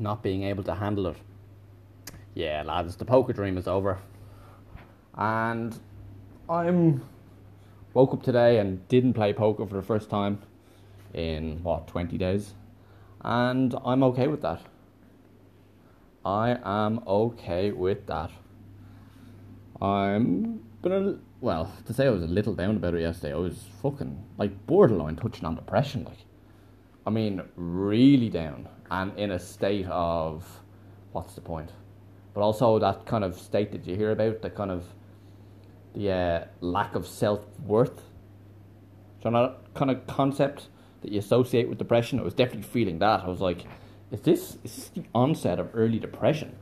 not being able to handle it. Yeah, lads, the poker dream is over. And I'm woke up today and didn't play poker for the first time in what 20 days. And I'm okay with that. I am okay with that. I'm gonna well, to say I was a little down about it yesterday, I was fucking like borderline touching on depression, like I mean, really down and in a state of what's the point? But also that kind of state that you hear about, the kind of the uh, lack of self worth. So that kind of concept that you associate with depression. I was definitely feeling that. I was like, is this is this the onset of early depression?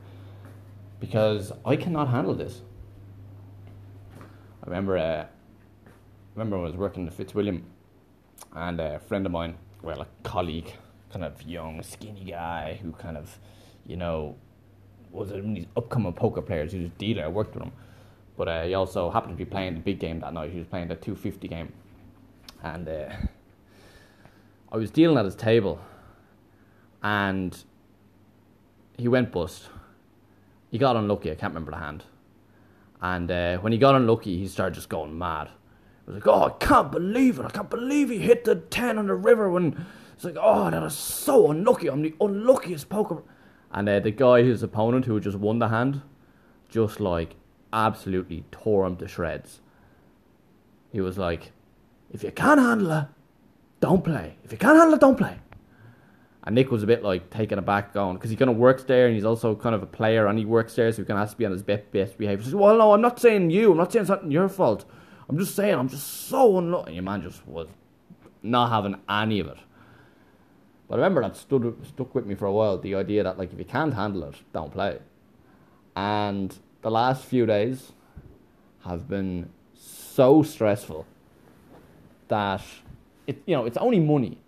Because I cannot handle this. I remember, uh, I remember I was working at Fitzwilliam, and a friend of mine, well, a colleague, kind of young, skinny guy who kind of, you know, was one of these upcoming poker players. He was a dealer. I worked with him, but uh, he also happened to be playing the big game that night. He was playing the two fifty game, and uh, I was dealing at his table, and he went bust. He got unlucky. I can't remember the hand. And uh, when he got unlucky, he started just going mad. Was like, "Oh, I can't believe it! I can't believe he hit the ten on the river when." It's like, "Oh, that is so unlucky! I'm the unluckiest poker." And uh, the guy, his opponent, who just won the hand, just like absolutely tore him to shreds. He was like, "If you can't handle it, don't play. If you can't handle it, don't play." And Nick was a bit like taken aback, going because he kind of works there and he's also kind of a player and he works there, so he kind of has to be on his best, best behavior. He says, "Well, no, I'm not saying you. I'm not saying something your fault. I'm just saying I'm just so unlucky." Your man just was not having any of it. But I remember that stood stuck with me for a while. The idea that like if you can't handle it, don't play. And the last few days have been so stressful that it you know it's only money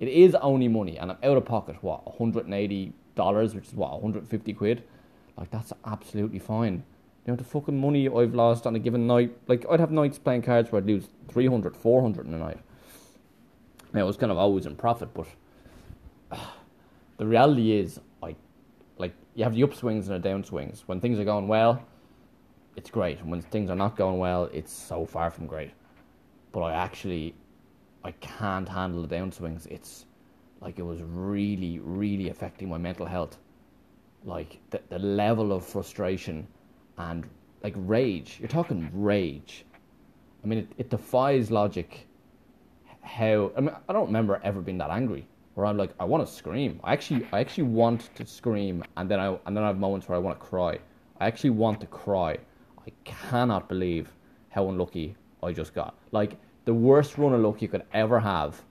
it is only money, and I'm out of pocket. What 180 dollars, which is what 150 quid. Like that's absolutely fine. You know the fucking money I've lost on a given night. Like I'd have nights playing cards where I'd lose 300, 400 in a night. Now it was kind of always in profit, but uh, the reality is, I like you have the upswings and the downswings. When things are going well, it's great. And when things are not going well, it's so far from great. But I actually I can't handle the downswings. It's like it was really, really affecting my mental health. Like the the level of frustration and like rage. You're talking rage. I mean, it, it defies logic. How I mean, I don't remember ever being that angry. Where I'm like, I want to scream. I actually, I actually want to scream, and then I and then I have moments where I want to cry. I actually want to cry. I cannot believe how unlucky I just got. Like the worst run of luck you could ever have,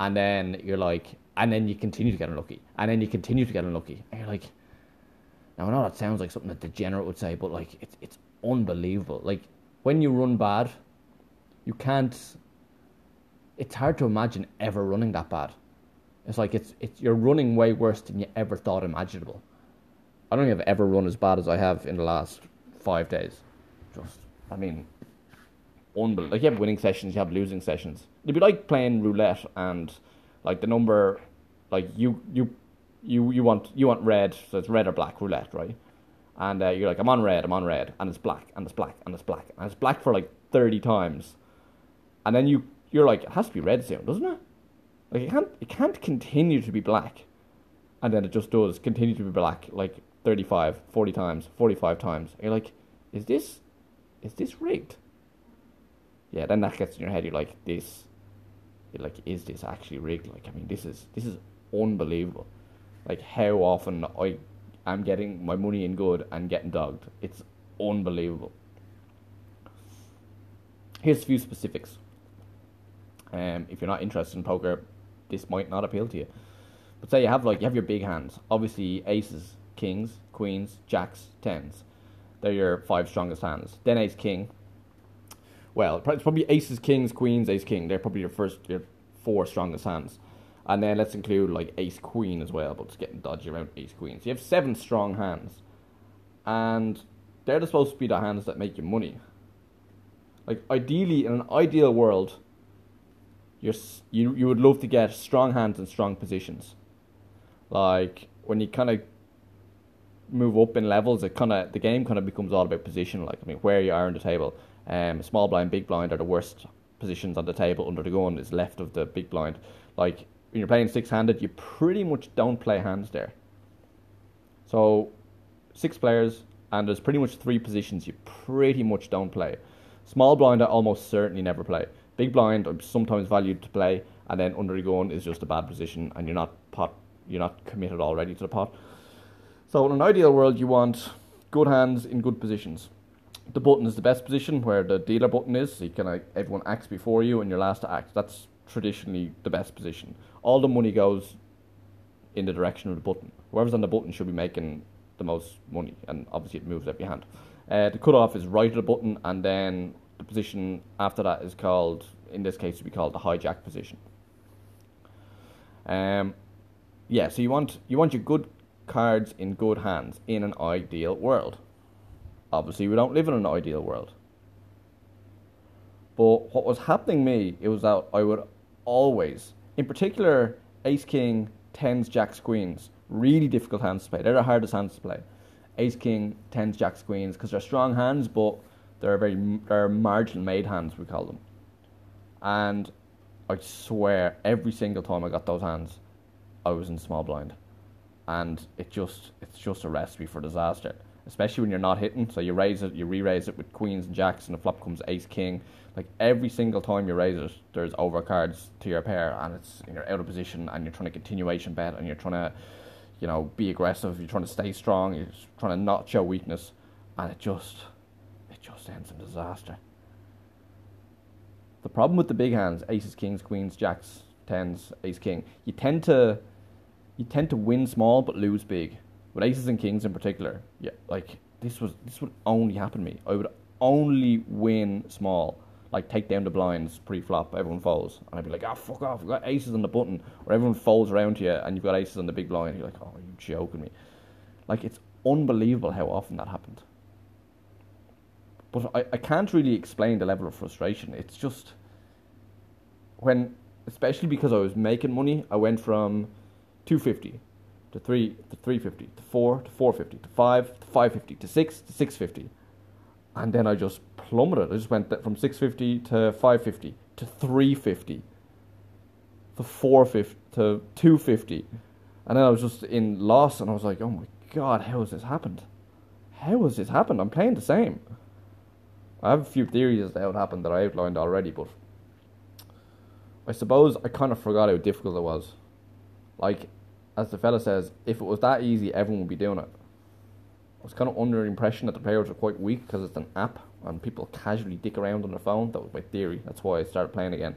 and then you're like, and then you continue to get unlucky, and then you continue to get unlucky, and you're like, now I know that sounds like something that degenerate would say, but like it's it's unbelievable. Like when you run bad, you can't. It's hard to imagine ever running that bad. It's like it's it's you're running way worse than you ever thought imaginable. I don't think I've ever run as bad as I have in the last five days. Just, I mean, unbelievable. Like you have winning sessions, you have losing sessions. It'd be like playing roulette and like the number, like you you you you want you want red, so it's red or black roulette, right? And uh, you're like, I'm on red, I'm on red, and it's black, and it's black, and it's black, and it's black for like thirty times, and then you you're like, it has to be red soon, doesn't it? Like it can't it can't continue to be black, and then it just does continue to be black like 35, 40 times, 45 times. And you're like, is this is this rigged? yeah, then that gets in your head. You're like, this, you're like, is this actually rigged? Like, I mean, this is this is unbelievable. Like how often I am getting my money in good and getting dogged. It's unbelievable. Here's a few specifics. Um, if you're not interested in poker, this might not appeal to you. But say you have like you have your big hands. Obviously, aces, kings, queens, jacks, tens. They're your five strongest hands. Then ace king, well, it's probably aces, kings, queens, ace, king. They're probably your first, your four strongest hands. And then let's include like ace, queen as well, but it's getting dodgy around ace, queen. So you have seven strong hands. And they're supposed to be the hands that make you money. Like, ideally, in an ideal world, you're, you, you would love to get strong hands and strong positions. Like, when you kind of move up in levels, it kind of the game kind of becomes all about position. Like I mean, where you are on the table. Um, small blind, big blind are the worst positions on the table. Under the gun is left of the big blind. Like when you're playing six handed, you pretty much don't play hands there. So six players, and there's pretty much three positions you pretty much don't play. Small blind, I almost certainly never play. Big blind, I'm sometimes valued to play, and then under the gun is just a bad position, and you're not pot, you're not committed already to the pot. So in an ideal world, you want good hands in good positions. The button is the best position where the dealer button is. So you can like, everyone acts before you, and you're last to act. That's traditionally the best position. All the money goes in the direction of the button. Whoever's on the button should be making the most money, and obviously it moves every hand. Uh, the cutoff is right of the button, and then the position after that is called, in this case, would be called the hijack position. Um, yeah, so you want you want your good cards in good hands in an ideal world. Obviously, we don't live in an ideal world. But what was happening to me, it was that I would always, in particular, Ace King, tens, jacks, queens, really difficult hands to play. They're the hardest hands to play. Ace King, tens, jacks, queens, because they're strong hands, but they're very they're marginal made hands we call them. And I swear, every single time I got those hands, I was in small blind, and it just it's just a recipe for disaster. Especially when you're not hitting, so you raise it, you re-raise it with queens and jacks, and the flop comes ace king. Like every single time you raise it, there's overcards to your pair, and it's you're out of position, and you're trying to continuation bet, and you're trying to, you know, be aggressive. You're trying to stay strong. You're trying to not show weakness, and it just it just ends in disaster. The problem with the big hands, aces, kings, queens, jacks, tens, ace, king, you tend to you tend to win small but lose big. With aces and kings in particular, yeah, like this was this would only happen to me. I would only win small, like take down the blinds pre-flop, everyone folds, and I'd be like, ah, oh, fuck off, I've got aces on the button, or everyone folds around you, and you've got aces on the big blind. You're like, oh, you're joking me? Like it's unbelievable how often that happened. But I, I can't really explain the level of frustration. It's just when, especially because I was making money, I went from 250 to 3 to 350 to 4 to 450 to 5 to 550 to 6 to 650 and then I just plummeted. I just went from 650 to 550 to 350 to 450 to 250 and then I was just in loss and I was like oh my god how has this happened? How has this happened? I'm playing the same. I have a few theories as to how it happened that I outlined already but I suppose I kind of forgot how difficult it was. Like, as the fella says, if it was that easy, everyone would be doing it. I was kind of under the impression that the players were quite weak because it's an app and people casually dick around on their phone. That was my theory. That's why I started playing again.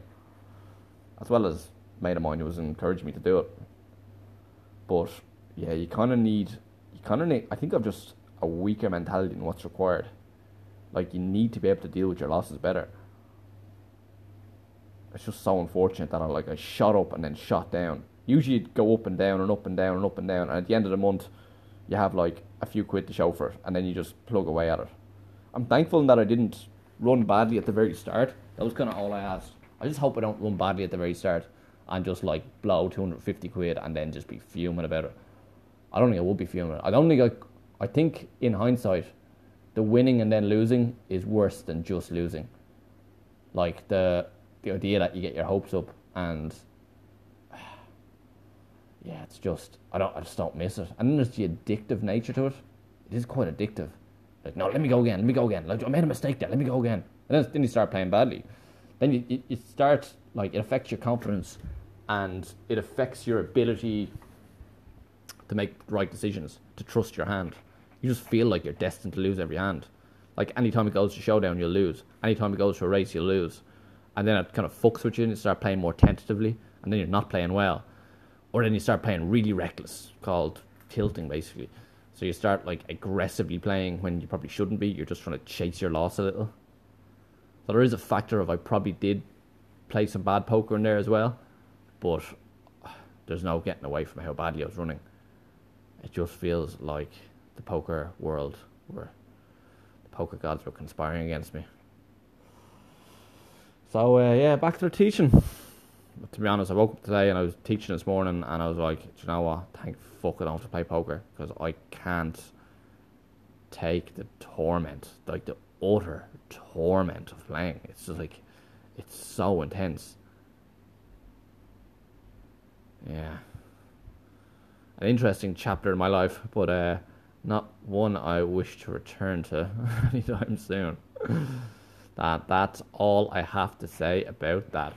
As well as mate of mine who was encouraging me to do it. But yeah, you kind of need, you kind of need. I think I've just a weaker mentality than what's required. Like you need to be able to deal with your losses better. It's just so unfortunate that I like I shot up and then shot down usually you'd go up and down and up and down and up and down, and at the end of the month, you have like a few quid to show for it, and then you just plug away at it. I'm thankful that I didn't run badly at the very start. That was kind of all I asked. I just hope I don't run badly at the very start and just like blow 250 quid and then just be fuming about it. I don't think I would be fuming. I don't think I. I think in hindsight, the winning and then losing is worse than just losing. Like the the idea that you get your hopes up and yeah, it's just I don't I just don't miss it. And then there's the addictive nature to it. It is quite addictive. Like no, let me go again. Let me go again. Like I made a mistake there. Let me go again. And then, then you start playing badly. Then you, you, you start like it affects your confidence, and it affects your ability to make right decisions, to trust your hand. You just feel like you're destined to lose every hand. Like anytime it goes to showdown, you'll lose. Anytime it goes to a race, you'll lose. And then it kind of fucks with you and you start playing more tentatively, and then you're not playing well or then you start playing really reckless, called tilting basically. So you start like aggressively playing when you probably shouldn't be. You're just trying to chase your loss a little. So there is a factor of I probably did play some bad poker in there as well, but there's no getting away from how badly I was running. It just feels like the poker world were the poker gods were conspiring against me. So uh, yeah, back to the teaching to be honest, I woke up today and I was teaching this morning, and I was like, Do you know what? Thank fuck I don't have to play poker because I can't take the torment, like the utter torment of playing. It's just like, it's so intense. Yeah. An interesting chapter in my life, but uh, not one I wish to return to anytime soon. that that's all I have to say about that.